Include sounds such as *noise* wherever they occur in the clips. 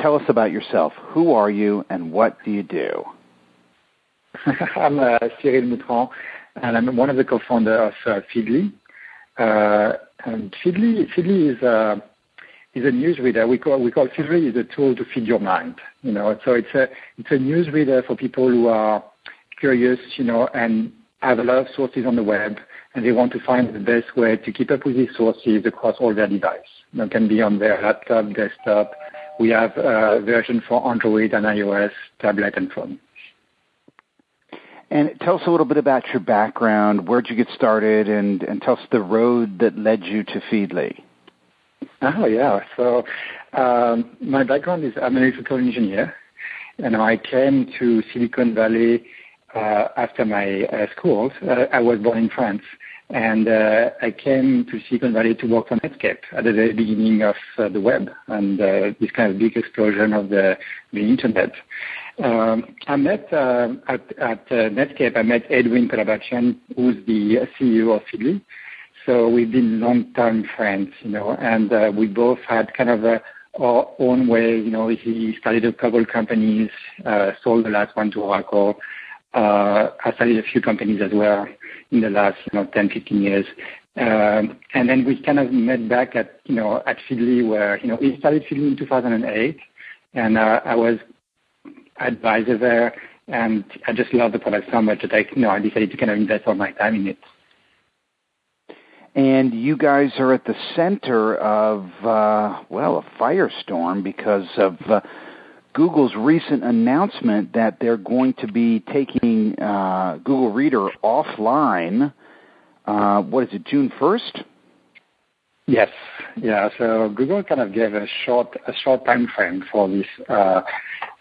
Tell us about yourself. Who are you and what do you do? *laughs* I'm uh, Cyril Moutran, and I'm one of the co-founders of uh, Feedly. Uh, and Feedly, Feedly is a uh, is a newsreader. We call we call Feedly is a tool to feed your mind. You know, so it's a it's a newsreader for people who are curious, you know, and have a lot of sources on the web, and they want to find the best way to keep up with these sources across all their devices. It can be on their laptop, desktop, we have a version for Android and iOS, tablet, and phone. And tell us a little bit about your background. Where'd you get started, and, and tell us the road that led you to Feedly. Oh yeah. So um, my background is I'm an electrical engineer, and I came to Silicon Valley uh, after my uh, school. Uh, I was born in France, I came to Silicon Valley to work on Netscape at the very beginning of uh, the web and uh, this kind of big explosion of the, internet. Um, I met uh, at, at uh, Netscape, I met Edwin Khodabakchian, who's the CEO of Feedly. So we've been long-time friends, you know, and uh, we both had kind of our own way. You know, he started a couple companies, uh, sold the last one to Oracle. Uh, I started a few companies as well in the last, you know, 10, 15 years. Um, and then we kind of met back at, you know, at Feedly where, you know, he started Feedly in 2008 and uh, I was advisor there and I just love the product so much that I, you know, I decided to kind of invest all my time in it. And you guys are at the center of, uh, well, a firestorm because of Google's recent announcement that they're going to be taking uh, Google Reader offline. Uh, what is it, June first? Yes, yeah. So Google kind of gave a short a short time frame for this uh,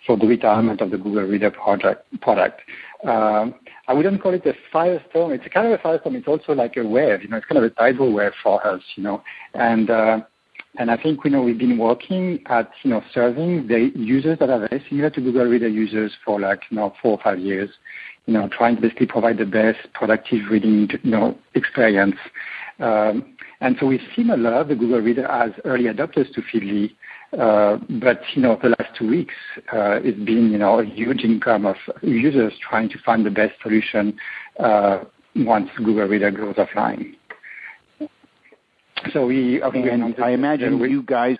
for the retirement of the Google Reader project product. Um, I wouldn't call it a firestorm. It's kind of a firestorm. It's also like a wave. You know, it's kind of a tidal wave for us. You know, and uh, I think we've been working at you know serving the users that are very similar to Google Reader users for four or five years. You know, trying to basically provide the best productive reading you know experience. Um, and so we've seen a lot of the Google Reader as early adopters to Feedly. Uh, but you know, the last two weeks, uh, it's been you know a huge income of users trying to find the best solution uh, once Google Reader goes offline. So we, I imagine you guys,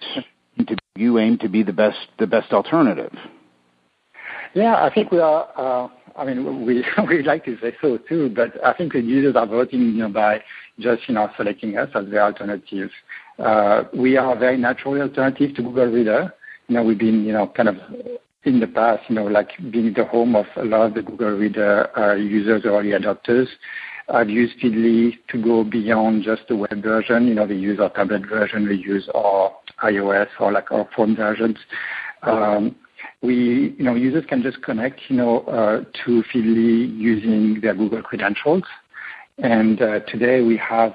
you aim to be the best, the best alternative. Yeah, I think we are. Uh, I mean, we *laughs* we like to say so too, but I think the users are voting you know, by just you know selecting us as the alternative. Uh, we are a very natural alternative to Google Reader. You know, we've been you know kind of in the past, you know, like being the home of a lot of the Google Reader uh, users, or early adopters. I've used Feedly to go beyond just the web version. You know, they use our tablet version, they use our iOS or like our phone versions. Um, we, you know, users can just connect, you know, uh, to Feedly using their Google credentials. And uh, today we have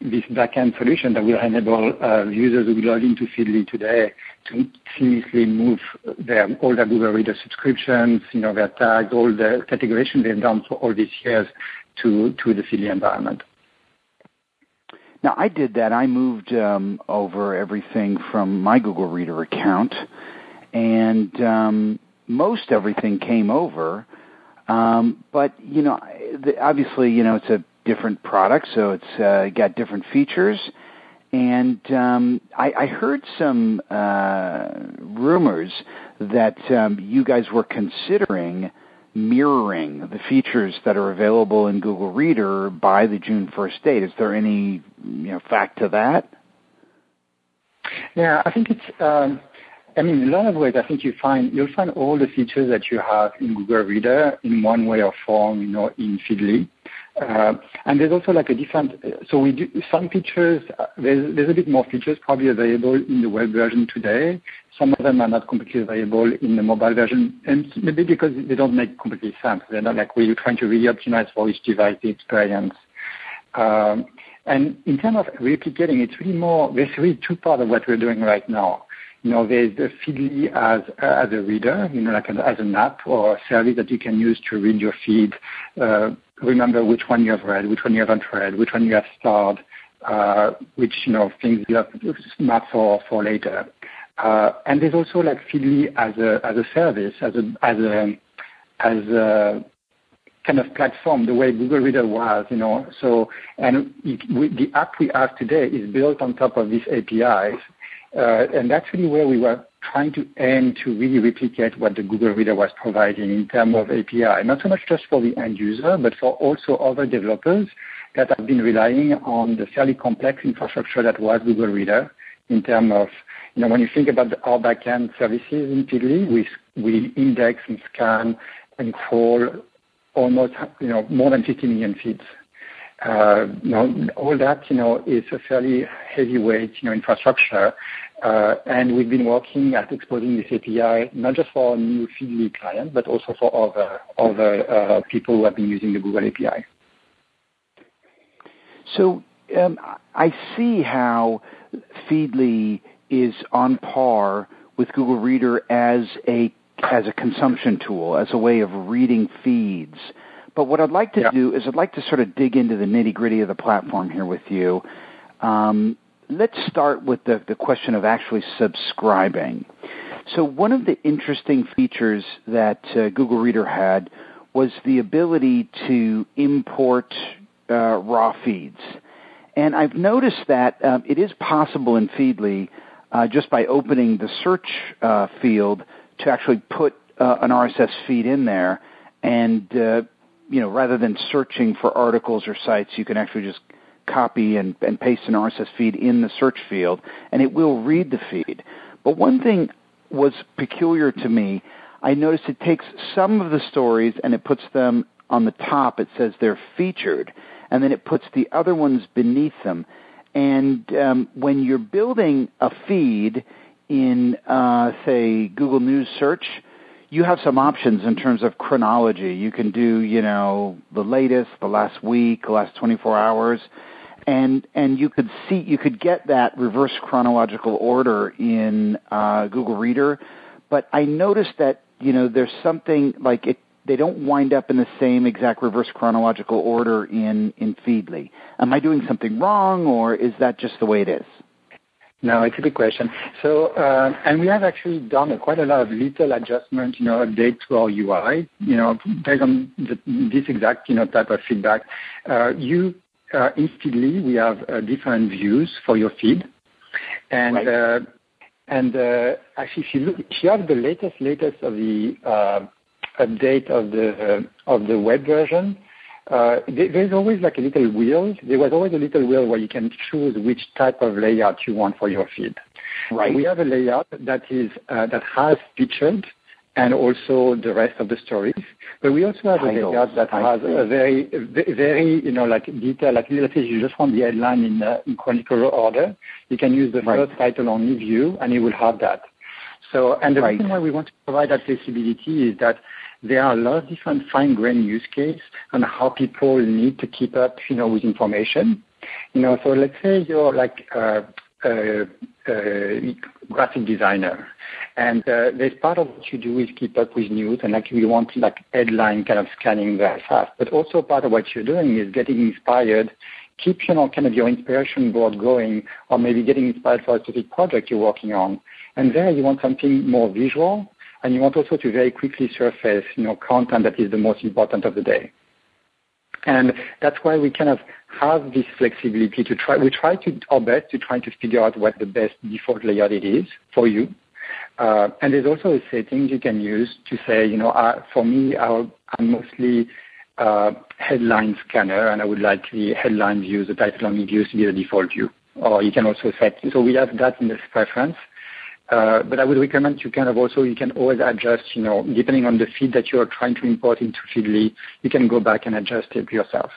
this backend solution that will enable uh, users who log into Feedly today to seamlessly move their, all their Google Reader subscriptions, you know, their tags, all the categorization they've done for all these years to, to the Feedly environment. Now I did that. I moved um, over everything from my Google Reader account, and um, most everything came over. Um, but you know, obviously, you know, it's a different product, so it's uh, got different features. And um, I, I heard some uh, rumors that um, you guys were considering mirroring the features that are available in Google Reader by the June 1st date. Is there any you know, fact to that? Yeah, I think it's. Um, I mean, in a lot of ways, I think you find you'll find all the features that you have in Google Reader in one way or form, you know, in Feedly. Uh, and there's also like a different, so we do some features, uh, there's, there's a bit more features probably available in the web version today. Some of them are not completely available in the mobile version, and maybe because they don't make completely sense. They're not like we're trying to really optimize for each device experience. Um, and in terms of replicating, it's really more, there's really two parts of what we're doing right now. You know, there's the Feedly as as a reader, you know, like as an app or a service that you can use to read your feed, uh, remember which one you have read, which one you haven't read, which one you have starred, uh, which you know things you have marked for for later. Uh, and there's also like Feedly as a as a service, as a as a as a kind of platform, the way Google Reader was, you know. So, and the app we have today is built on top of these APIs, uh, and that's really where we were trying to aim to really replicate what the Google Reader was providing in terms of API, not so much just for the end user, but for also other developers that have been relying on the fairly complex infrastructure that was Google Reader in terms of, when you think about our backend services in Feedly, we, index and scan and crawl almost, you know, more than 50 million feeds. Uh, all that, you know, is a fairly heavyweight, you know, infrastructure. Uh, and we've been working at exposing this API, not just for our new Feedly client, but also for other, other uh, people who have been using the Google API. So um, I see how Feedly is on par with Google Reader as a as a consumption tool, as a way of reading feeds. But what I'd like to yeah. do is I'd like to sort of dig into the nitty gritty of the platform here with you. Um, let's start with the, the question of actually subscribing. So one of the interesting features that uh, Google Reader had was the ability to import uh, raw feeds. And I've noticed that um, it is possible in Feedly, uh, just by opening the search uh, field, to actually put uh, an RSS feed in there, and uh, you know, rather than searching for articles or sites, you can actually just copy and, and paste an RSS feed in the search field, and it will read the feed. But one thing was peculiar to me. I noticed it takes some of the stories and it puts them on the top. It says they're featured, and then it puts the other ones beneath them. And um, when you're building a feed in, uh, say, Google News search, you have some options in terms of chronology. You can do, you know, the latest, the last week, the last 24 hours, and and you could see you could get that reverse chronological order in uh, Google Reader. But I noticed that you know there's something like it. They don't wind up in the same exact reverse chronological order in in Feedly. Am I doing something wrong, or is that just the way it is? No, it's a good question. So, uh, and we have actually done a, quite a lot of little adjustments, you know, update to our UI, you know, based on the, this exact, you know, type of feedback. Uh, you, uh, in Feedly, we have uh, different views for your feed. And, right. uh, and uh, actually, if you look, if you have the latest, latest of the uh, update of the uh, of the web version, uh, there's always like a little wheel. There was always a little wheel where you can choose which type of layout you want for your feed. Right. We have a layout that is uh, that has featured and also the rest of the stories. But we also have a layout that has a very, very, you know, like detail. Like let's say you just want the headline in, chronological order, you can use the first title only view, and it will have that. So, and the reason why we want to provide that flexibility is that there are a lot of different fine-grained use case on how people need to keep up, you know, with information. You know, so let's say you're like a, a, a graphic designer, and uh, there's part of what you do is keep up with news, and like you want like headline kind of scanning very fast. But also part of what you're doing is getting inspired, keep you know kind of your inspiration board going, or maybe getting inspired for a specific project you're working on. And there you want something more visual and you want also to very quickly surface, you know, content that is the most important of the day. And that's why we kind of have this flexibility to try. We try to our best to try to figure out what the best default layout it is for you. Uh, and there's also a settings you can use to say, you know, uh, for me, I'm mostly uh, headline scanner, and I would like the headline views, the title only views to be the default view. Or you can also set. So we have that in this preference. Uh, but I would recommend you kind of also, you can always adjust, you know, depending on the feed that you're trying to import into Feedly, you can go back and adjust it yourself.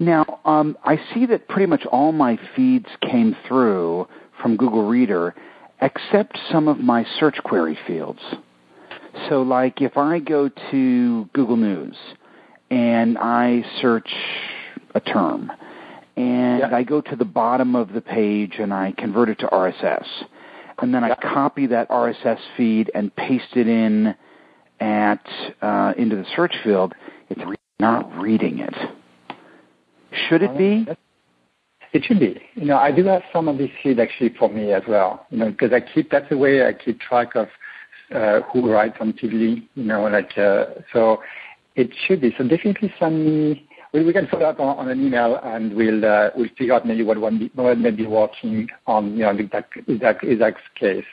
Now, um, I see that pretty much all my feeds came through from Google Reader, except some of my search query fields. So, like if I go to Google News and I search a term, and. I go to the bottom of the page and I convert it to RSS, and then I copy that RSS feed and paste it in at uh, into the search field, it's not reading it. Should it be? It should be. You know, I do have some of this feed actually for me as well. You know, because I keep that's the way I keep track of uh, who writes on TV. You know, like uh, so it should be. So definitely send me. We, we can follow up on, an email and we'll uh, we'll figure out maybe what may be working on you know exact exact exact case.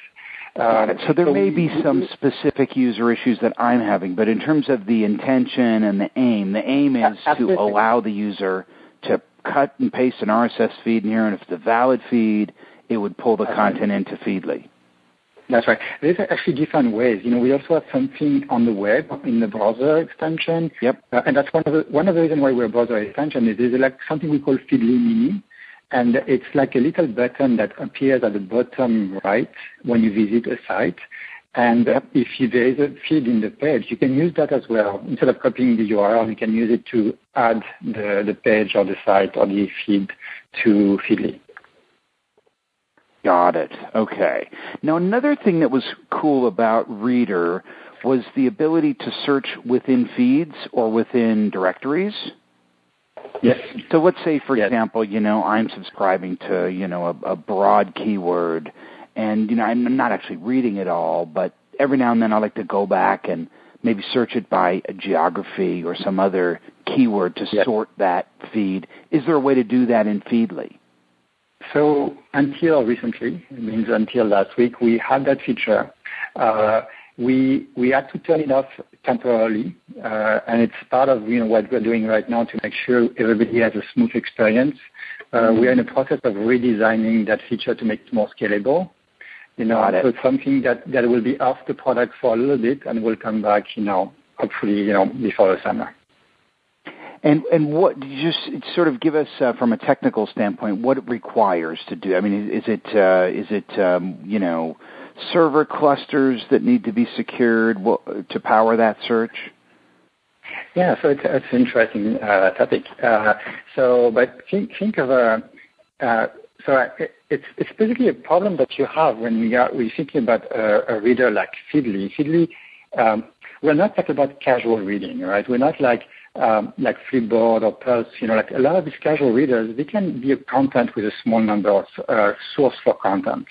Uh, so there may be some specific user issues that I'm having, but in terms of the intention and the aim, the aim is to allow the user to cut and paste an RSS feed in here, and if it's a valid feed, it would pull the content into Feedly. That's right. There's actually different ways. You know, we also have something on the web in the browser extension. Yep. Uh, and that's one of the one of the reasons why we're browser extension is there's like something we call Feedly Mini, and it's like a little button that appears at the bottom right when you visit a site. And if you, there is a feed in the page, you can use that as well. Instead of copying the URL, you can use it to add the, the page or the site or the feed to Feedly. Got it. Okay. Now, another thing that was cool about Reader was the ability to search within feeds or within directories. Yes. So let's say, for yes. example, you know, I'm subscribing to, you know, a, a broad keyword, and you know, I'm not actually reading it all, but every now and then I like to go back and maybe search it by a geography or some other keyword to yes. sort that feed. Is there a way to do that in Feedly? So until recently, it means until last week, we had that feature. Uh, we we had to turn it off temporarily, uh, and it's part of you know what we're doing right now to make sure everybody has a smooth experience. Uh. We are in the process of redesigning that feature to make it more scalable. You know, Got it. so it's something that that will be off the product for a little bit, and will come back, you know, hopefully, you know, before the summer. And and what just sort of give us uh, from a technical standpoint what it requires to do. I mean, is it uh, is it um, you know server clusters that need to be secured to power that search? Yeah, so it's, it's an interesting uh, topic. Uh, so, but think, think of a, uh, so it's, it's basically a problem that you have when we are, we're thinking about a, a reader like Feedly. Feedly, um, we're not talking about casual reading, right? We're not like, like Flipboard or Pulse, you know, like a lot of these casual readers, they can be a content with a small number of uh, source for content.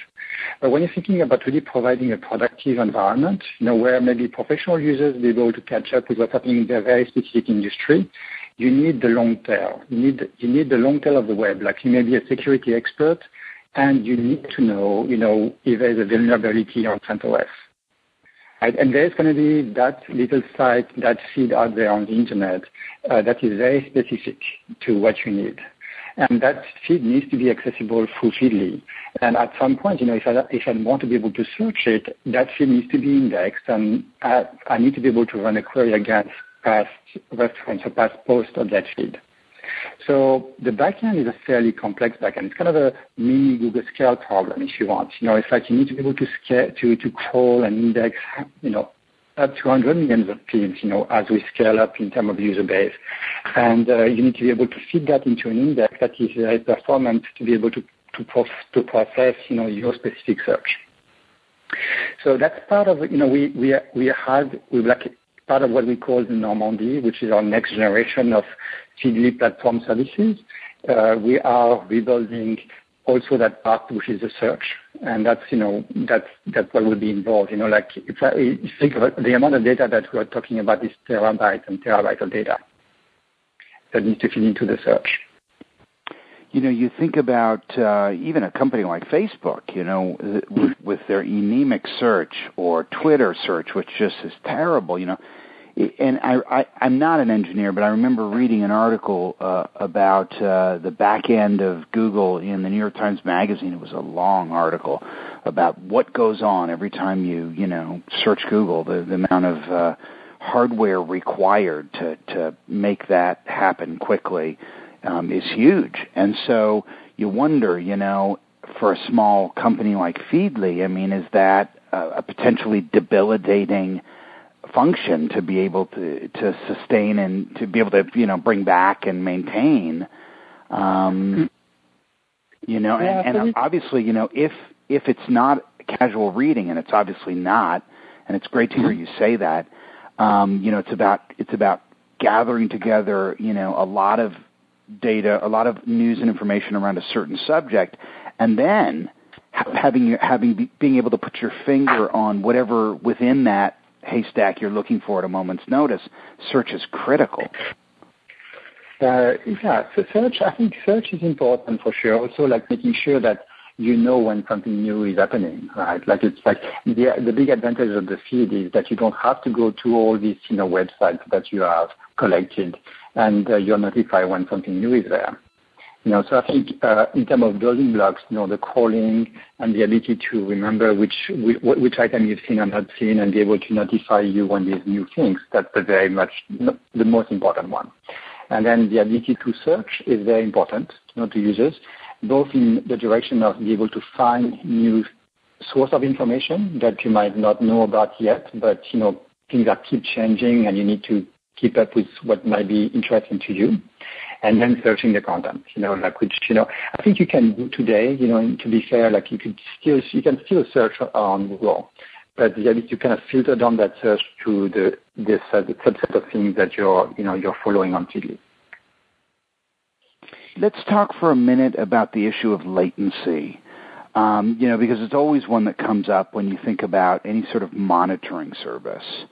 But when you're thinking about really providing a productive environment, you know, where maybe professional users be able to catch up with what's happening in their very specific industry, you need the long tail. You need you need the long tail of the web. Like you may be a security expert, and you need to know, you know, if there's a vulnerability on CentOS. Right? And there's going to be that little site, that feed out there on the internet uh, that is very specific to what you need and that feed needs to be accessible through Feedly. And at some point, you know, if I, if I want to be able to search it, that feed needs to be indexed, and I, I need to be able to run a query against past reference or past post of that feed. So the backend is a fairly complex backend. It's kind of a mini Google scale problem, if you want. You know, it's like you need to be able to scale, to, to crawl and index, you know, up to 100 millions of feeds, you know, as we scale up in terms of user base. And uh, you need to be able to feed that into an index that is very performant to be able to, to, prof- to process, you know, your specific search. So that's part of, you know, we, we, we had, we like part of what we call the Normandy, which is our next generation of Feedly platform services. Uh, we are rebuilding also that part which is the search, and that's you know that's what will be involved. You know, like think of the amount of data that we are talking about is terabytes and terabytes of data that needs to feed into the search. You know, you think about uh, even a company like Facebook, you know, with, their anemic search or Twitter search, which just is terrible. And I, I I'm not an engineer, but I remember reading an article uh, about uh, the back end of Google in the New York Times Magazine. It was a long article about what goes on every time you you know search Google, the, the amount of uh, hardware required to to make that happen quickly. um, is huge, and so you wonder, you know, for a small company like Feedly, I mean, is that a, a potentially debilitating function to be able to to sustain and to be able to you know bring back and maintain? Um, you know, Yeah, and, and obviously, you know, if if it's not casual reading, and it's obviously not, and it's great to hear you say that. Um, you know, it's about it's about gathering together, you know, a lot of data, a lot of news and information around a certain subject, and then having your, having be, being able to put your finger on whatever within that haystack you're looking for at a moment's notice. Search is critical. Uh, yeah, so search, I think search is important for sure. Also, like making sure that you know when something new is happening, right? Like it's like the the big advantage of the feed is that you don't have to go to all these you know websites that you have collected, and uh, you're notified when something new is there. I think uh, in terms of building blocks, you know, the crawling and the ability to remember which item you've seen and not seen, and be able to notify you when there's new things. That's the very much the most important one. And then the ability to search is very important to users, both in the direction of be able to find new source of information that you might not know about yet, but you know things that keep changing and you need to keep up with what might be interesting to you. And then searching the content, you know, like which, you know, I think you can do today, you know, and to be fair, like you could still, you can still search on Google, but the ability to kind of filter down that search to the, this uh, the subset of things that you're, you know, you're following on TV. Let's talk for a minute about the issue of latency. Um, you know, because it's always one that comes up when you think about any sort of monitoring service.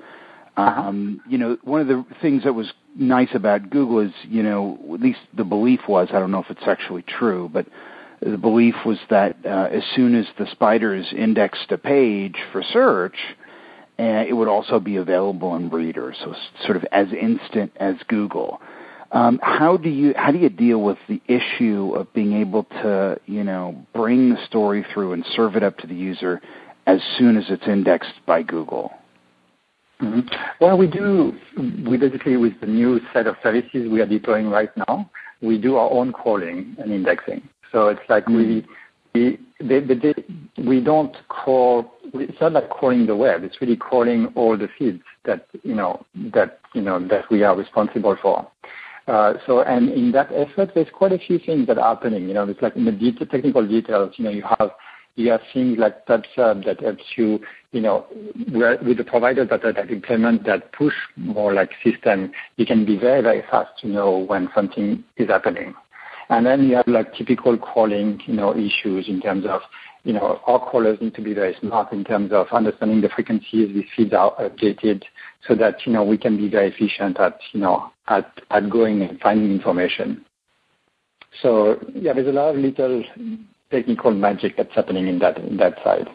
Um, you know, one of the things that was nice about Google is, you know, at least the belief was, I don't know if it's actually true, but the belief was that uh, as soon as the spiders indexed a page for search, uh, it would also be available in Reader, so sort of as instant as Google. Um, how do you how do you deal with the issue of being able to you know bring the story through and serve it up to the user as soon as it's indexed by Google? Mhm. Well, we do. We basically, with the new set of services we are deploying right now, we do our own crawling and indexing. So it's like we we they, they, they, we don't crawl. It's not like crawling the web. It's really crawling all the feeds that you know that you know that we are responsible for. Uh, so, and in that effort, there's quite a few things that are happening. You know, it's like in the technical details. You know, you have you have things like PubSub that helps you, you know, where, with the providers that, implement that push more like system, you can be very, very fast to know when something is happening. And then you have like typical crawling, you know, issues in terms of, you know, our crawlers need to be very smart in terms of understanding the frequencies these feeds are updated so that, you know, we can be very efficient at, you know, at going and finding information. So yeah, there's a lot of little technical magic that's happening in that in that side.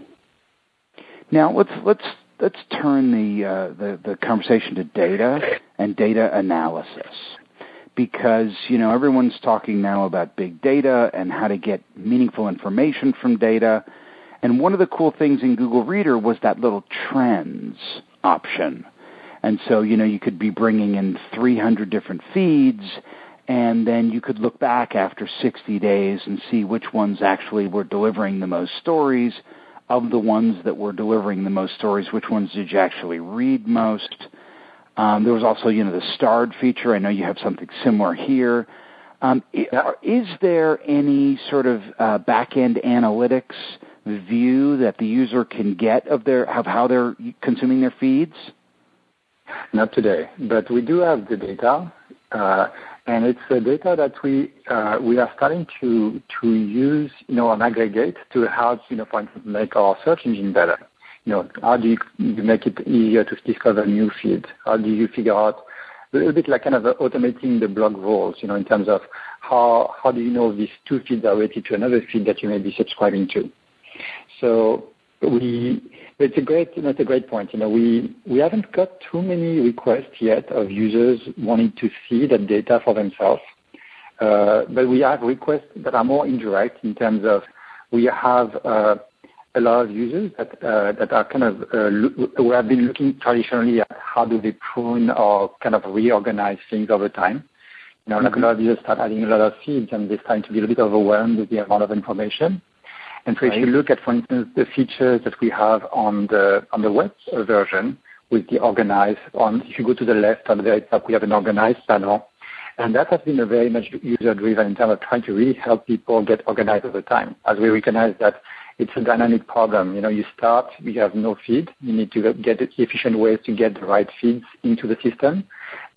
Now let's let's let's turn the uh, the the conversation to data and data analysis because you know everyone's talking now about big data and how to get meaningful information from data. And one of the cool things in Google Reader was that little trends option. And so, you know, you could be bringing in 300 different feeds and then you could look back after 60 days and see which ones actually were delivering the most stories. Of the ones that were delivering the most stories, which ones did you actually read most? Um, there was also, you know, the starred feature. I know you have something similar here. Um, Is there any sort of uh, back-end analytics view that the user can get of their of how they're consuming their feeds? Not today, but we do have the data, uh, and it's the data that we uh, we are starting to to use, you know, on aggregate to help, you know, for instance, make our search engine better. You know, how do you, you make it easier to discover new feeds? How do you figure out a little bit like kind of automating the blogrolls, you know, in terms of how how do you know these two feeds are related to another feed that you may be subscribing to? So we it's a great you know, it's a great point. You know, we we haven't got too many requests yet of users wanting to see that data for themselves. Uh, but we have requests that are more indirect in terms of we have uh, a lot of users that uh, that are kind of uh, who have been looking traditionally at how do they prune or kind of reorganize things over time. You know, like mm-hmm. a lot of users start adding a lot of feeds and they're starting to be a bit overwhelmed with the amount of information. And so if you look at, for instance, the features that we have on the on the web version with the organized on, if you go to the left on the very top, we have an organized panel. And that has been a very much user driven in terms of trying to really help people get organized over time. As we recognize that it's a dynamic problem. You know, you start, you have no feed. You need to get efficient ways to get the right feeds into the system.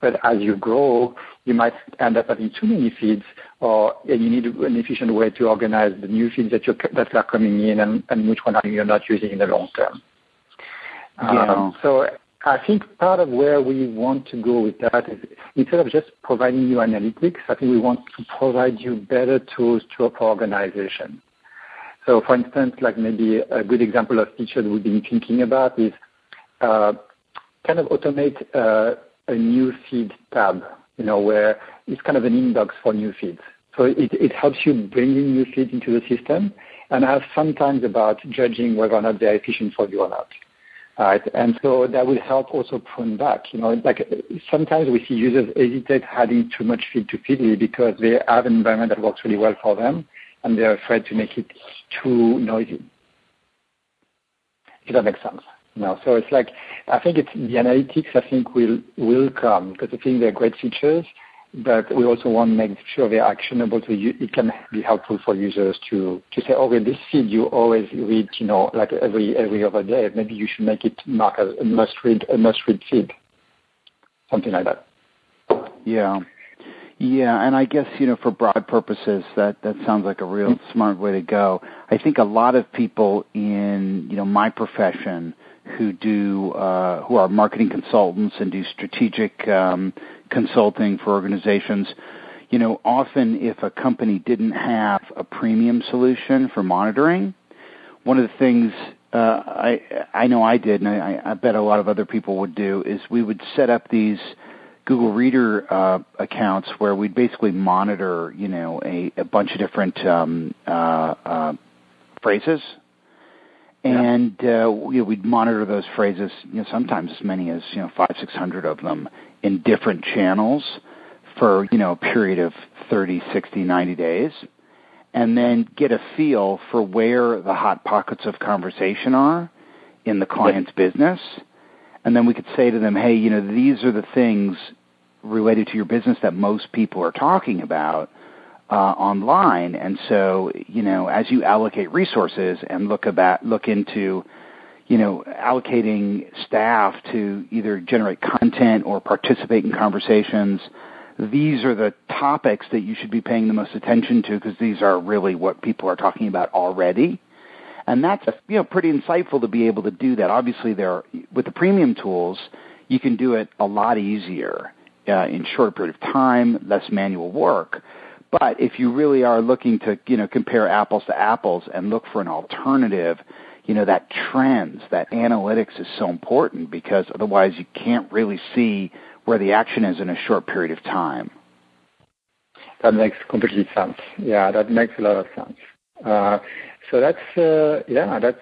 But as you grow, you might end up having too many feeds, or and you need an efficient way to organize the new feeds that, are coming in and, and which one are you not using in the long term. Yeah. Um, so I think part of where we want to go with that is instead of just providing you analytics, I think we want to provide you better tools to for organization. So, for instance, like maybe a good example of feature that we've been thinking about is uh, kind of automate uh, a new feed tab, you know, where it's kind of an inbox for new feeds. So it, it helps you bring in new feeds into the system and have sometimes about judging whether or not they're efficient for you or not. Right? And so that will help also prune back. You know, like sometimes we see users hesitate adding too much feed to Feedly because they have an environment that works really well for them and they're afraid to make it too noisy. If that makes sense. No, so it's like I think it's the analytics. I think will will come because I think they're great features, but we also want to make sure they're actionable. So you, it can be helpful for users to to say, okay, this feed you always read, you know, like every every other day. Maybe you should make it mark as a must read a must read feed, something like that. Yeah. Yeah, and I guess you know for broad purposes that that sounds like a real smart way to go. I think a lot of people in you know my profession who do uh, who are marketing consultants and do strategic um, consulting for organizations. You know, often if a company didn't have a premium solution for monitoring, one of the things uh, I I know I did, and I, I bet a lot of other people would do, is we would set up these Google Reader uh, accounts where we'd basically monitor, you know, a, a bunch of different um, uh, uh, phrases, and uh, you know, we'd monitor those phrases, you know, sometimes as many as you know five, six hundred of them in different channels for you know a period of 30, 60, 90 days, and then get a feel for where the hot pockets of conversation are in the client's business and then we could say to them, hey, you know, these are the things related to your business that most people are talking about uh, online. And so, you know, as you allocate resources and look about look into, you know, allocating staff to either generate content or participate in conversations, these are the topics that you should be paying the most attention to because these are really what people are talking about already and that's you know pretty insightful to be able to do that. Obviously, there with the premium tools, you can do it a lot easier uh, in shorter period of time, less manual work. But if you really are looking to you know compare apples to apples and look for an alternative, you know that trends, that analytics is so important because otherwise you can't really see where the action is in a short period of time. That makes complete sense. Yeah, that makes a lot of sense. Uh, so that's uh, yeah, that's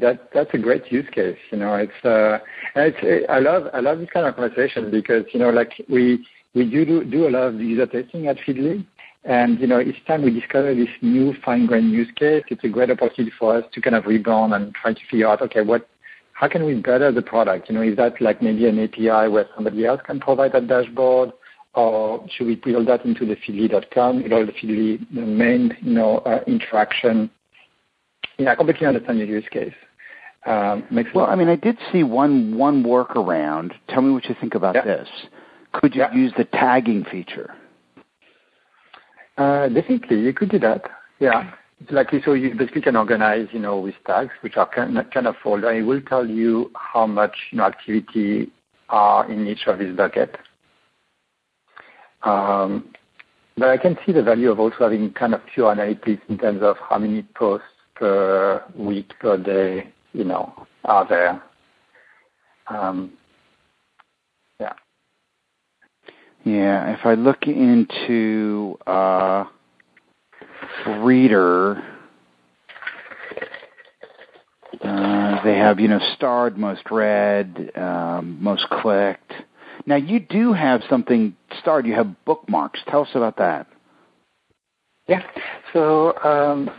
that that's a great use case. You know, it's uh, it's I love I love this kind of conversation because you know like we we do do, do a lot of user testing at Feedly. And you know, each time we discover this new fine-grained use case, it's a great opportunity for us to kind of rebound and try to figure out, okay, what, how can we better the product? You know, is that like maybe an API where somebody else can provide that dashboard? or should we build that into the feedly.com, know, the Feedly the main, you know, uh, interaction? Yeah, I completely understand your use case. Um, makes well, I mean, I did see one one workaround. Tell me what you think about yeah. this. Could you yeah. use the tagging feature? Uh, definitely, you could do that. Yeah, it's like so you basically can organize, you know, with tags, which are kind of, kind of folder. It will tell you how much you know activity are in each of these buckets. Um, but I can see the value of also having kind of pure analytics in terms of how many posts per week, per day, you know, are there. Um, yeah. Yeah, if I look into uh, Reader, uh, they have, you know, starred, most read, um, most clicked. Now you do have something starred. You have bookmarks. Tell us about that. Yeah. So um,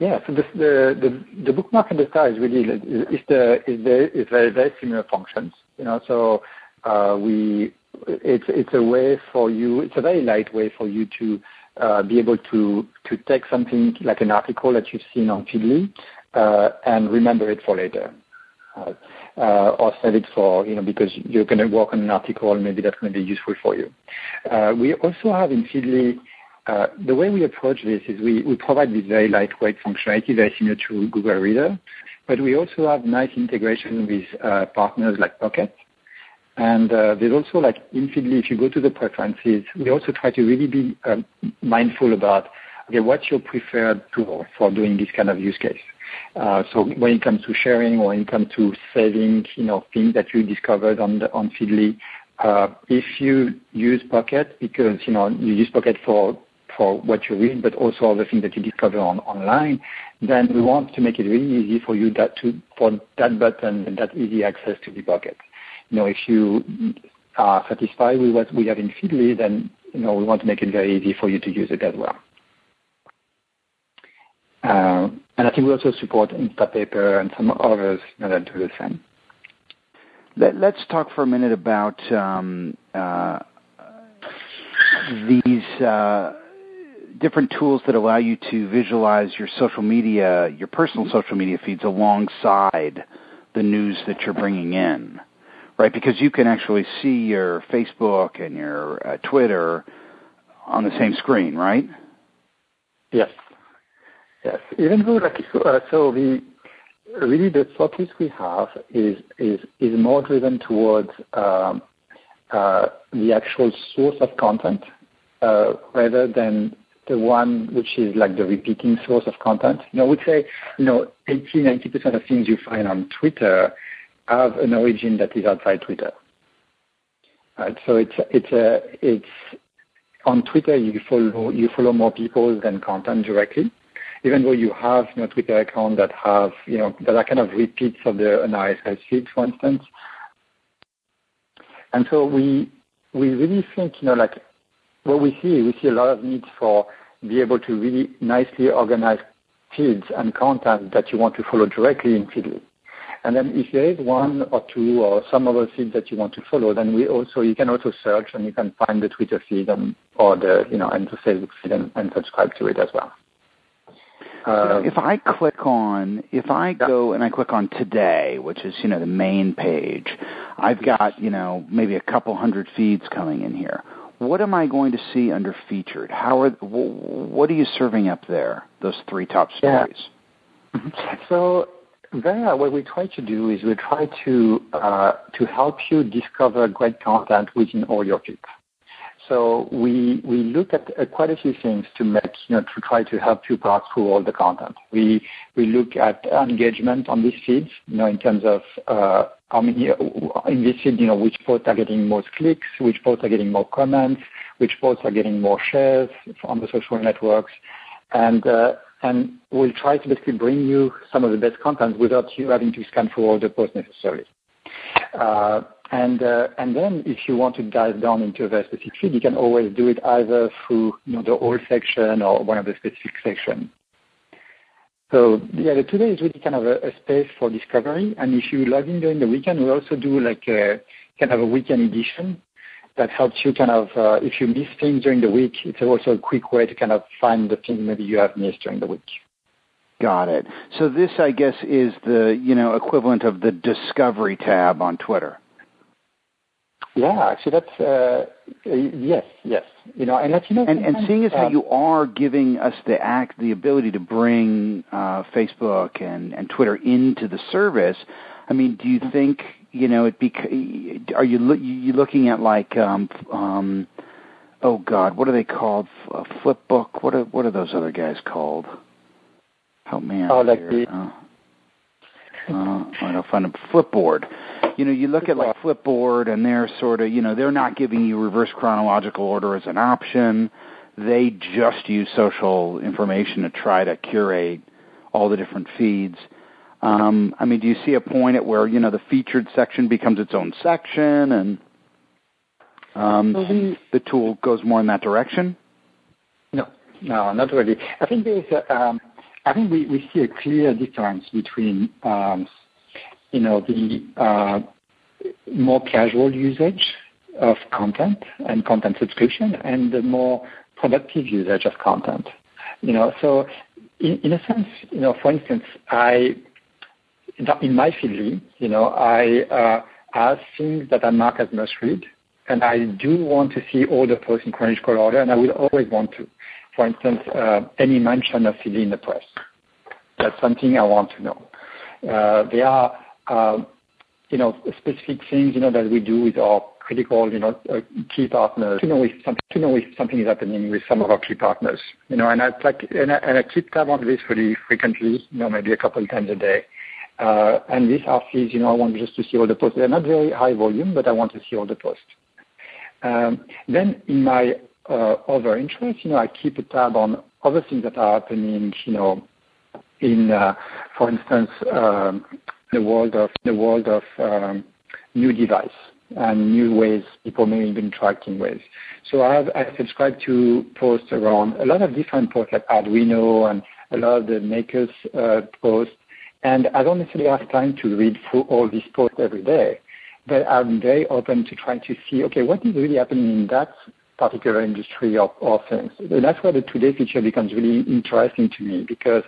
yeah, so the bookmark and the star is really very very similar functions. You know, so uh, we it's a way for you. It's a very light way for you to uh, be able to take something like an article that you've seen on Feedly uh, and remember it for later. Or save it for, you know, because you're going to work on an article, maybe that's going to be useful for you. We also have in Feedly, the way we approach this is we, provide this very lightweight functionality, very similar to Google Reader, but we also have nice integration with uh, partners like Pocket. And uh, there's also like in Feedly, if you go to the preferences, we also try to really be uh, mindful about, okay, what's your preferred tool for doing this kind of use case? Uh, so when it comes to sharing or when it comes to saving, you know, things that you discovered on Feedly, uh, if you use Pocket because you know you use Pocket for for what you read, but also other things that you discover on online, then we want to make it really easy for you that to for that button and that easy access to the Pocket. You know, if you are satisfied with what we have in Feedly, then you know we want to make it very easy for you to use it as well. Uh, and I think we also support Instapaper and some others that do the same. Let, us talk for a minute about um, uh, these uh, different tools that allow you to visualize your social media, your personal social media feeds alongside the news that you're bringing in, right? Because you can actually see your Facebook and your uh, Twitter on the same screen, right? Yes. Yes. Even though, like, uh, so the really the focus we have is is is more driven towards um, uh, the actual source of content uh, rather than the one which is like the repeating source of content. You know, I would say, you know, 80, 90% of things you find on Twitter have an origin that is outside Twitter. Right? So it's it's a it's on Twitter you follow you follow more people than content directly even though you have you know, Twitter account that have you know that are kind of repeats of the an RSS feed, for instance. And so we we really think you know like what we see we see a lot of needs for be able to really nicely organize feeds and content that you want to follow directly in Feedly. And then if there is one or two or some other feeds that you want to follow, then we also you can also search and you can find the Twitter feed and or the you know and the Facebook feed and, and subscribe to it as well. Uh, if I click on, if I go and I click on today, which is, you know, the main page, I've got, you know, maybe a couple hundred feeds coming in here. What am I going to see under featured? How are, what are you serving up there, those three top stories? Yeah. So there, what we try to do is we try to, uh, to help you discover great content within all your feeds. So we we look at uh, quite a few things to make you know to try to help you pass through all the content. We we look at engagement on these feeds, you know, in terms of uh, uh, in this feed, you know, which posts are getting most clicks, which posts are getting more comments, which posts are getting more shares on the social networks, and uh, and we'll try to basically bring you some of the best content without you having to scan through all the posts necessarily. Uh, and uh, and then if you want to dive down into a very specific field, you can always do it either through you know the whole section or one of the specific sections. So yeah, the today is really kind of a, space for discovery. And if you log in during the weekend, we also do like a kind of a weekend edition that helps you kind of uh, if you miss things during the week, it's also a quick way to kind of find the things maybe you have missed during the week. Got it. So this, I guess, is the you know equivalent of the discovery tab on Twitter. Yeah, actually, that's uh, yes, yes. You know, and let you know. And, and seeing as how uh, you are giving us the act, the ability to bring uh, Facebook and and Twitter into the service, I mean, do you think you know it? Bec- are you lo- you looking at like um, um, oh God, what are they called? Uh, Flipbook. What are what are those other guys called? Help me out oh, like. The- uh, uh, I don't find a Flipboard you know, you look at like Flipboard and they're sort of, you know, they're not giving you reverse chronological order as an option. They just use social information to try to curate all the different feeds. Um, I mean, do you see a point at where, you know, the featured section becomes its own section and um, so the, tool goes more in that direction? No, no, not really. I think there's a, um, I think we, we see a clear difference between um, the uh, more casual usage of content and content subscription and the more productive usage of content. You know, so in, a sense, you know, for instance, I in my field, you know, I uh, have things that are marked as must read, and I do want to see all the posts in chronological order, and I will always want to. For instance, uh, any mention of Feedly in the press. That's something I want to know. There are, know, specific things, you know, that we do with our critical, you know, uh, key partners to know if something know is happening with some of our key partners. You know, and I like and I, keep tab on this pretty frequently. You know, maybe a couple of times a day. Uh, and these are you know, I want just to see all the posts. They're not very high volume, but I want to see all the posts. Um, then in my uh, other interests, you know, I keep a tab on other things that are happening, you know, in, for instance, um, the world of the world of um, new device and new ways people may be interacting with. So I subscribe to posts around a lot of different posts like Arduino and a lot of the makers uh, posts. And I don't necessarily have time to read through all these posts every day, but I'm very open to trying to see, okay, what is really happening in that particular industry or things. And that's where the today feature becomes really interesting to me because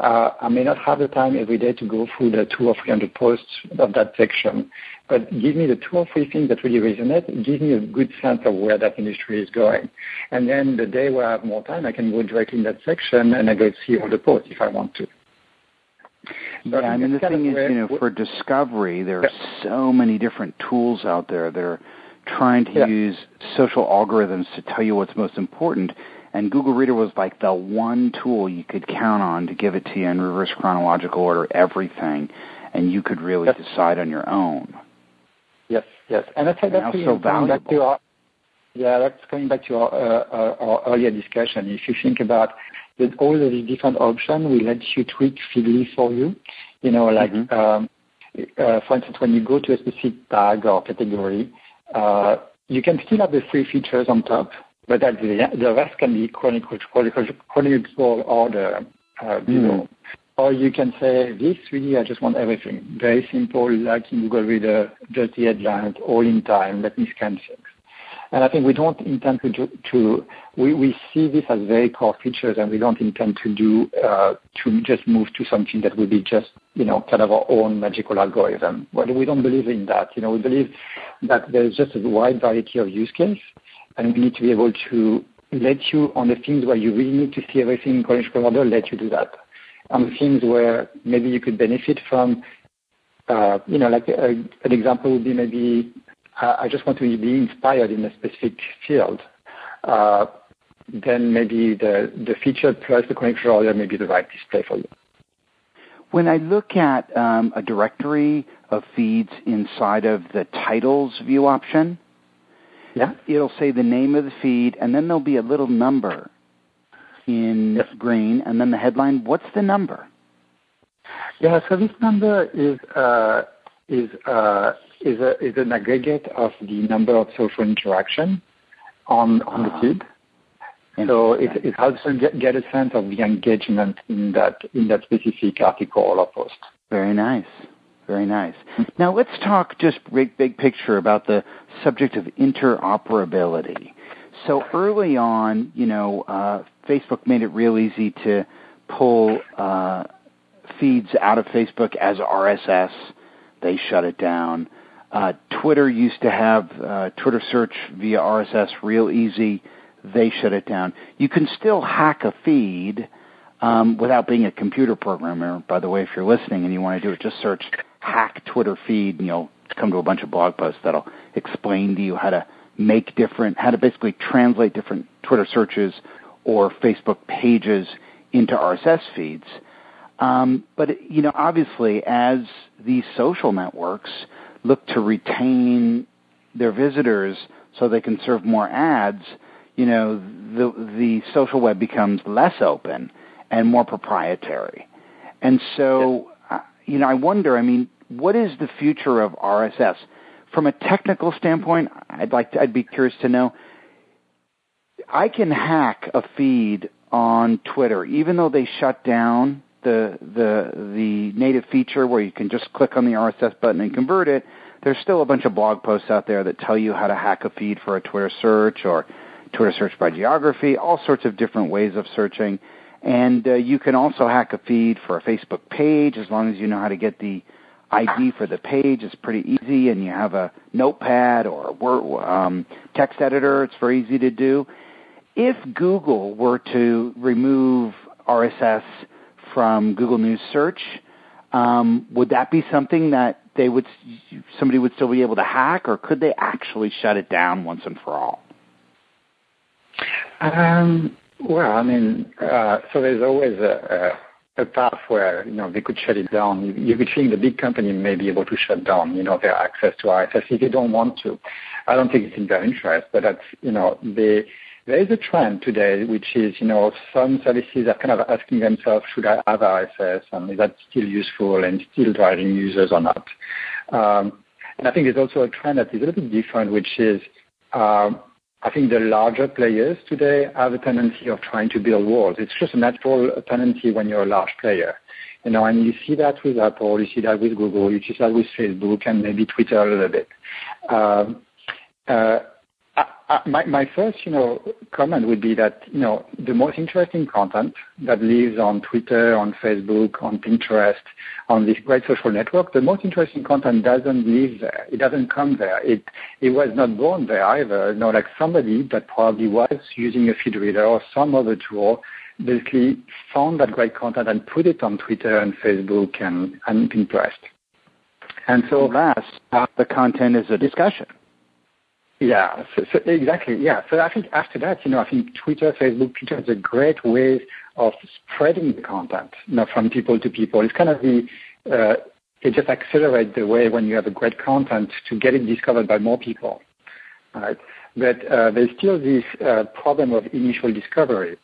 I may not have the time every day to go through the two or three hundred posts of that section, but give me the two or three things that really resonate. Give me a good sense of where that industry is going, and then the day where I have more time, I can go directly in that section and I go see all the posts if I want to. yeah, I mean the thing is, you know, for discovery, there are so many different tools out there that are trying to yeah. use social algorithms to tell you what's most important and Google Reader was like the one tool you could count on to give it to you in reverse chronological order, everything, and you could really yes. decide on your own. Yes, yes, and I think that's so valuable. Our, yeah, that's going back to our, uh, our, earlier discussion. If you think about that all of these different options will let you tweak Feedly for you. You know, like mm-hmm. um, uh, for instance, when you go to a specific tag or category, uh, you can still have the free features on top, but the the rest can be chronological order uh, below. Mm. Or you can say, this really, I just want everything. Very simple, like in Google Reader, just the headlines, all in time, let me scan things. And I think we don't intend to, to we, we see this as very core features and we don't intend to do, uh, to just move to something that will be just, you know, kind of our own magical algorithm. Well, we don't believe in that. You know, we believe that there's just a wide variety of use case and we need to be able to let you on the things where you really need to see everything in chronological order, let you do that. On the things where maybe you could benefit from, uh, you know, like a, an example would be maybe uh, I just want to be inspired in a specific field. Uh, then maybe the, the feature plus the chronological order may be the right display for you. When I look at um, a directory of feeds inside of the titles view option, yeah. It'll say the name of the feed, and then there'll be a little number in yes. green, and then the headline. What's the number? Yeah, so this number is uh, is uh, is a, is an aggregate of the number of social interaction on on uh-huh. the feed. So it, it helps to get, get a sense of the engagement in that in that specific article or post. Very nice. Very nice. Now let's talk just big, big picture about the subject of interoperability. So early on, you know, uh, Facebook made it real easy to pull uh, feeds out of Facebook as RSS. They shut it down. Uh, Twitter used to have uh, Twitter search via RSS real easy. They shut it down. You can still hack a feed um, without being a computer programmer. By the way, if you're listening and you want to do it, just search hack Twitter feed and you'll come to a bunch of blog posts that'll explain to you how to make different, how to basically translate different Twitter searches or Facebook pages into RSS feeds. Um, but you know, obviously, as these social networks look to retain their visitors so they can serve more ads, you know, the the social web becomes less open and more proprietary. And so you know, I wonder, I mean, what is the future of RSS? from a technical standpoint, I'd like to, I'd be curious to know. I can hack a feed on Twitter, even though they shut down the the the native feature where you can just click on the RSS button and convert it. There's still a bunch of blog posts out there that tell you how to hack a feed for a Twitter search or Twitter search by geography, all sorts of different ways of searching. And uh, you can also hack a feed for a Facebook page as long as you know how to get the ID for the page. It's pretty easy, and you have a notepad or a word, um, text editor. It's very easy to do. If Google were to remove RSS from Google News search, um, would that be something that they would somebody would still be able to hack, or could they actually shut it down once and for all? Um, well, I mean, uh, so there's always a, path where you know they could shut it down. You, could think the big company may be able to shut down, you know, their access to RSS if they don't want to. I don't think it's in their interest, but that's you know they there is a trend today, which is, you know, some services are kind of asking themselves, should I have RSS, and is that still useful and still driving users or not? Um, and I think there's also a trend that is a little bit different, which is, um, I think the larger players today have a tendency of trying to build walls. It's just a natural tendency when you're a large player. You know, and you see that with Apple, you see that with Google, you see that with Facebook, and maybe Twitter a little bit. Uh, uh, My, first, you know, comment would be that, you know, the most interesting content that lives on Twitter, on Facebook, on Pinterest, on this great social network, the most interesting content doesn't live there. It doesn't come there. It, it was not born there either. You know, like somebody that probably was using a feed reader or some other tool basically found that great content and put it on Twitter and Facebook and, Pinterest. And uh, the content is a discussion. Yeah, so, so exactly. Yeah, so I think after that, you know, I think Twitter, Facebook, Twitter is a great way of spreading the content, you know, from people to people. It's kind of the uh, it just accelerates the way when you have a great content to get it discovered by more people. Right? But uh, there's still this uh, problem of initial discovery.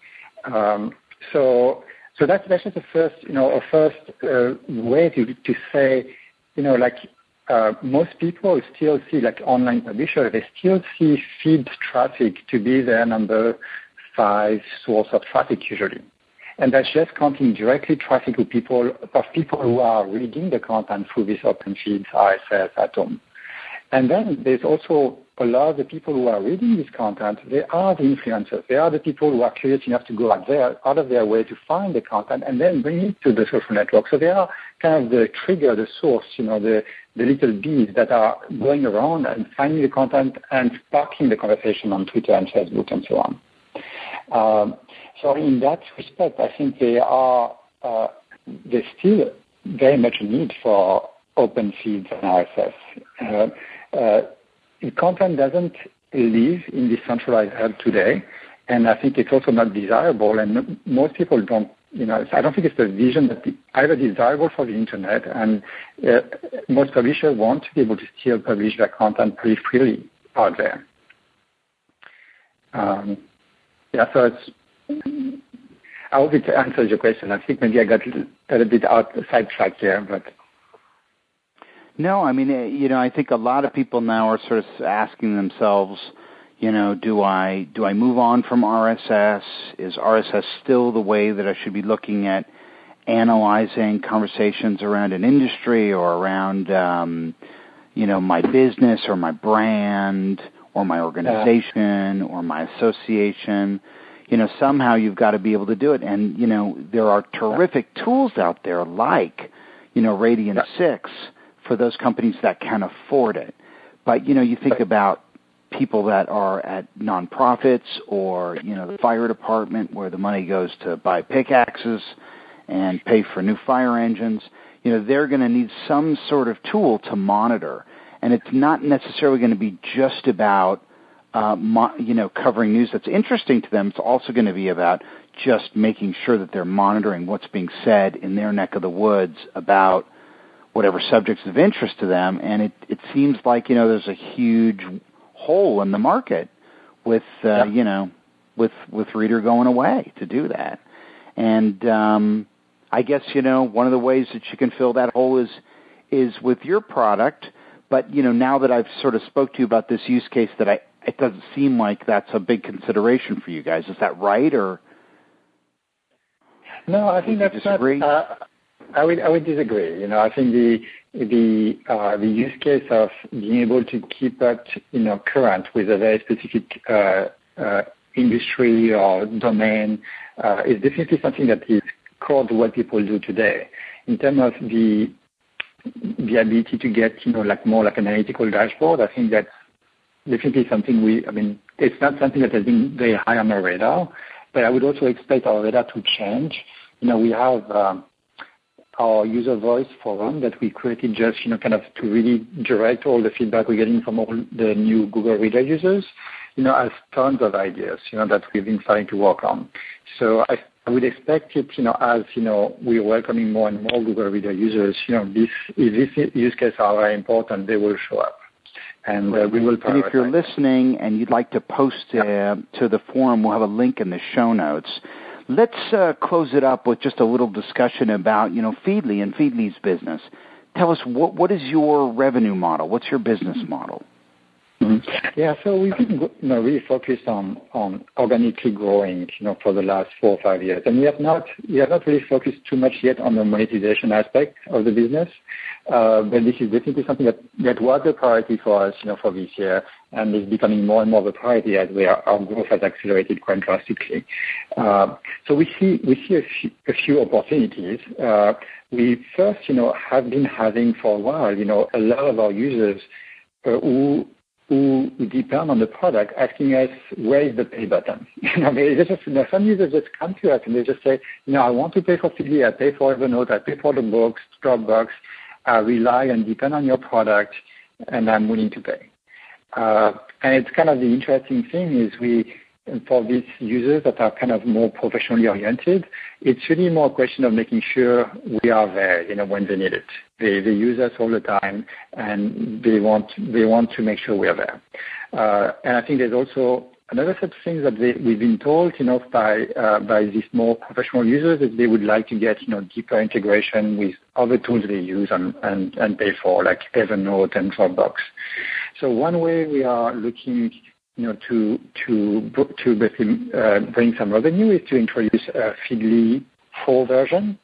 Um, so so that's that's just the first, you know, a first uh, way to to say, you know, like uh, most people still see, like online publishers, they still see feed traffic to be their number five source of traffic usually. And that's just counting directly traffic to people, of people who are reading the content through this open feeds, RSS, Atom. And then there's also a lot of the people who are reading this content, they are the influencers. They are the people who are curious enough to go out, there, out of their way to find the content and then bring it to the social network. So they are kind of the trigger, the source, you know, the, the little bees that are going around and finding the content and sparking the conversation on Twitter and Facebook and so on. Um, so in that respect, I think they are, uh, there's still very much a need for open feeds and RSS. Uh, uh, content doesn't live in the centralized hub today, and I think it's also not desirable, and most people don't you know, I don't think it's the vision that either desirable for the internet, and uh, most publishers want to be able to still publish their content pretty freely out there. Um, yeah, so it's. I hope it answers your question. I think maybe I got a little bit out sidetracked there, but no, I mean, eh, you know, I think a lot of people now are sort of asking themselves, you know, do I do I move on from RSS? Is RSS still the way that I should be looking at analyzing conversations around an industry or around, um, you know, my business or my brand or my organization or my association? You know, somehow you've got to be able to do it, and you know, there are terrific tools out there like, you know, Radian Six for those companies that can afford it. But you know, you think about people that are at nonprofits or you know the fire department where the money goes to buy pickaxes and pay for new fire engines. You know, they're going to need some sort of tool to monitor, and it's not necessarily going to be just about uh, mo- you know covering news that's interesting to them. It's also going to be about just making sure that they're monitoring what's being said in their neck of the woods about whatever subjects of interest to them. And it, it seems like, you know, there's a huge hole in the market with, uh, you know, with, with Reader going away to do that. And, um, I guess, you know, one of the ways that you can fill that hole is, is with your product, but you know, now that I've sort of spoke to you about this use case, that I it doesn't seem like that's a big consideration for you guys. Is that right, or? No, I think that's disagree? not. Uh, I would I would disagree. You know, I think the the uh, the use case of being able to keep up, you know, current with a very specific uh, uh, industry or domain uh, is definitely something that is core to what people do today. In terms of the the ability to get, you know, like more like an analytical dashboard, I think that's definitely something we. I mean, it's not something that has been very high on our radar, but I would also expect our radar to change. You know, we have. Um, our UserVoice forum that we created just, you know, kind of to really direct all the feedback we're getting from all the new Google Reader users, you know, has tons of ideas, you know, that we've been starting to work on. So I, I would expect it, you know, as, you know, we're welcoming more and more Google Reader users, you know, this, if this use cases are very important, they will show up. And uh, we will And if you're listening and you'd like to post uh, to the forum, we'll have a link in the show notes. Let's uh, close it up with just a little discussion about, you know, Feedly and Feedly's business. Tell us what what is your revenue model? What's your business model? Mm-hmm. Yeah, so we've been you know, really focused on, on organically growing, you know, for the last four or five years, and we have not we have not really focused too much yet on the monetization aspect of the business. Uh, but this is definitely something that, was a priority for us, you know, for this year, and is becoming more and more of a priority as our growth has accelerated quite drastically. Uh, so we see we see a few, opportunities. Uh, we first, you know, have been having for a while, you know, a lot of our users who who depend on the product asking us where is the pay button. *laughs* Some users just come to us and they just say, you know, I want to pay for Feedly, I pay for Evernote, I pay for the books, Dropbox, rely and depend on your product, and I'm willing to pay. Uh, and it's kind of the interesting thing is we for these users that are kind of more professionally oriented, it's really more a question of making sure we are there, you know, when they need it. They, they use us all the time, and they want they want to make sure we are there. Uh, and I think there's also another set of things that we've been told, you know, by uh, by these more professional users is they would like to get, you know, deeper integration with other tools they use and, and, and pay for, like Evernote and Dropbox. So one way we are looking you know, to to to uh, bring some revenue is to introduce a Feedly full version.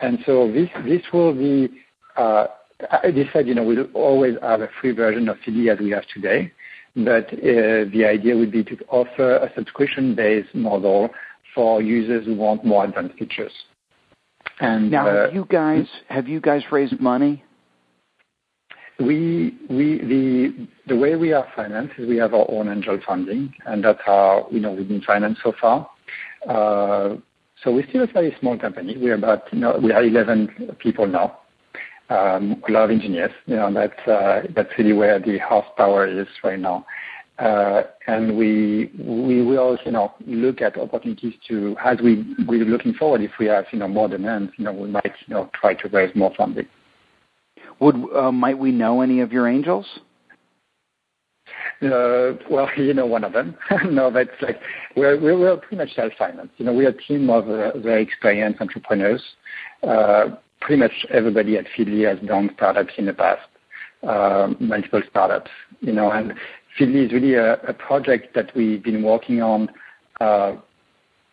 And so this this will be, uh, I said, you know, we'll always have a free version of Feedly as we have today, the idea would be to offer a subscription-based model for users who want more advanced features. And now, have you guys have you guys raised money? We we the the way we are financed is we have our own angel funding, and that's how you know we've been financed so far. Uh, so we're still a very small company. We're about you know we are 11 people now. Um, a lot of engineers. You know that's uh, that's really where the horsepower is right now. Uh, and we we will you know look at opportunities to as we we're looking forward if we have you know more demand you know we might you know try to raise more funding. Would uh, might we know any of your angels? Uh, well, *laughs* you know one of them. *laughs* no, we're pretty much self-financed. You know, we're a team of uh, very experienced entrepreneurs. Pretty much everybody at Feedly has done startups in the past, uh, multiple startups. You know, and Feedly is really a, a project that we've been working on uh,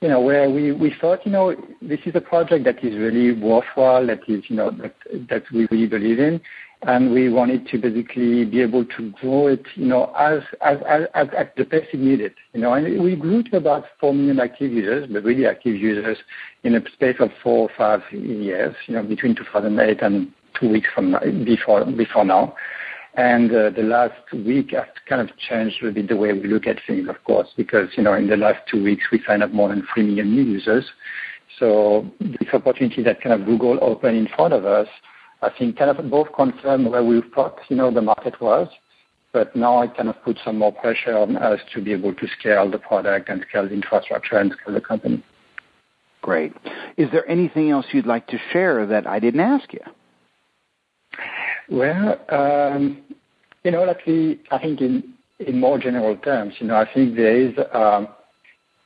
you know, where we, we thought, you know, this is a project that is really worthwhile, that is, you know, that, that we really believe in. And we wanted to basically be able to grow it, you know, at the pace it needed, you know, and we grew to about 4 million active users, but really active users in a space of four or five years, you know, between 2008 and two weeks from before, before now. And uh, the last week has kind of changed a bit the way we look at things, of course, because, you know, in the last two weeks, we signed up more than 3 million new users. So this opportunity that kind of Google opened in front of us, I think kind of both confirmed where we thought, you know, the market was, but now it kind of puts some more pressure on us to be able to scale the product and scale the infrastructure and scale the company. Great. Is there anything else you'd like to share that I didn't ask you? Well, um, you know, actually, I think in in more general terms, you know, I think there is um,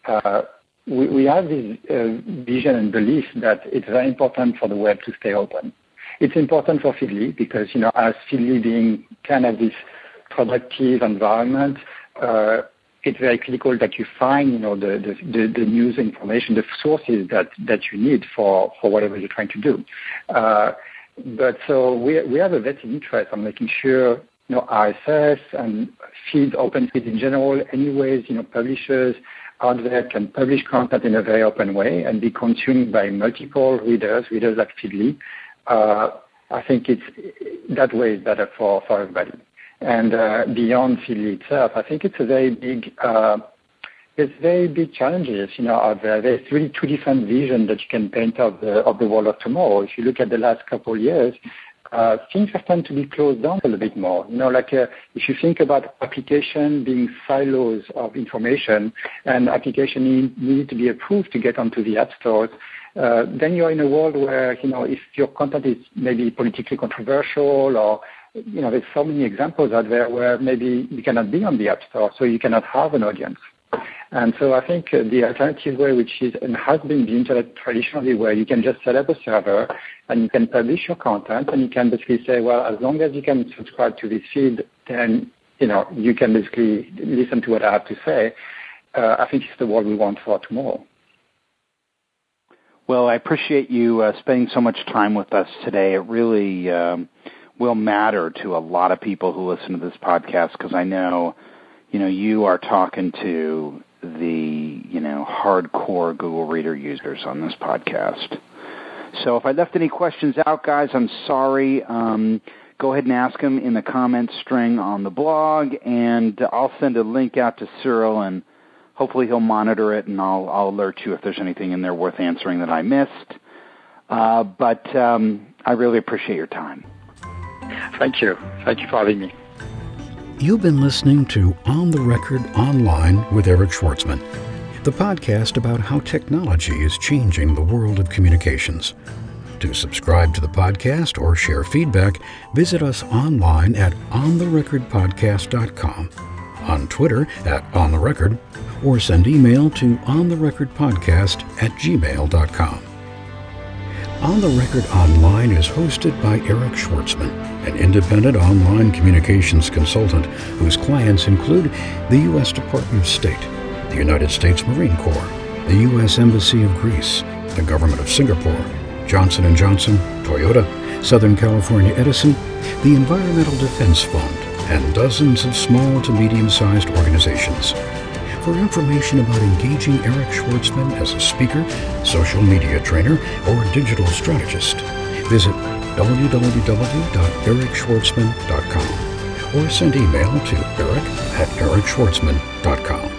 uh, we, we have this uh, vision and belief that it's very important for the web to stay open. It's important for Feedly because, you know, as Feedly being kind of this productive environment, uh, it's very critical that you find, you know, the, the, the, news information, the sources that, that you need for, for whatever you're trying to do. Uh, but so we, we have a vested interest on making sure, you know, RSS and feeds, open feed in general, anyways, you know, publishers out there can publish content in a very open way and be consumed by multiple readers, readers like Feedly. Uh, I think that way is better for, everybody. And uh, beyond Feedly itself, I think it's a very big, uh, there's very big challenges, you know, out there. There's really two different visions that you can paint of the world of tomorrow. If you look at the last couple of years, things have tended to be closed down a little bit more. Like if you think about application being silos of information and application need, to be approved to get onto the app stores, then you're in a world where, you know, if your content is maybe politically controversial or you know, there's so many examples out there where maybe you cannot be on the App Store, so you cannot have an audience. And so I think the alternative way, which is and has been the internet traditionally, where you can just set up a server and you can publish your content, and you can basically say, well, as long as you can subscribe to this feed, then you know you can basically listen to what I have to say. Uh, I think it's the world we want for tomorrow. Well, I appreciate you uh, spending so much time with us today. It really um, will matter to a lot of people who listen to this podcast because I know, you know, you are talking to the, you know, hardcore Google Reader users on this podcast. So if I left any questions out, guys, I'm sorry. Um, go ahead and ask them in the comments string on the blog, and I'll send a link out to Cyril, and hopefully he'll monitor it, and I'll, I'll alert you if there's anything in there worth answering that I missed. Uh, but um, I really appreciate your time. Thank you. Thank you for having me. You've been listening to On the Record Online with Eric Schwartzman, the podcast about how technology is changing the world of communications. To subscribe to the podcast or share feedback, visit us online at ontherecordpodcast.com, on Twitter at On The ontherecord, or send email to ontherecordpodcast at gmail.com. On the Record Online is hosted by Eric Schwartzman, an independent online communications consultant whose clients include the U.S. Department of State, the United States Marine Corps, the U.S. Embassy of Greece, the Government of Singapore, Johnson & Johnson, Toyota, Southern California Edison, the Environmental Defense Fund, and dozens of small to medium-sized organizations. For information about engaging Eric Schwartzman as a speaker, social media trainer, or digital strategist, visit www.ericschwartzman.com or send email to eric at ericschwartzman.com.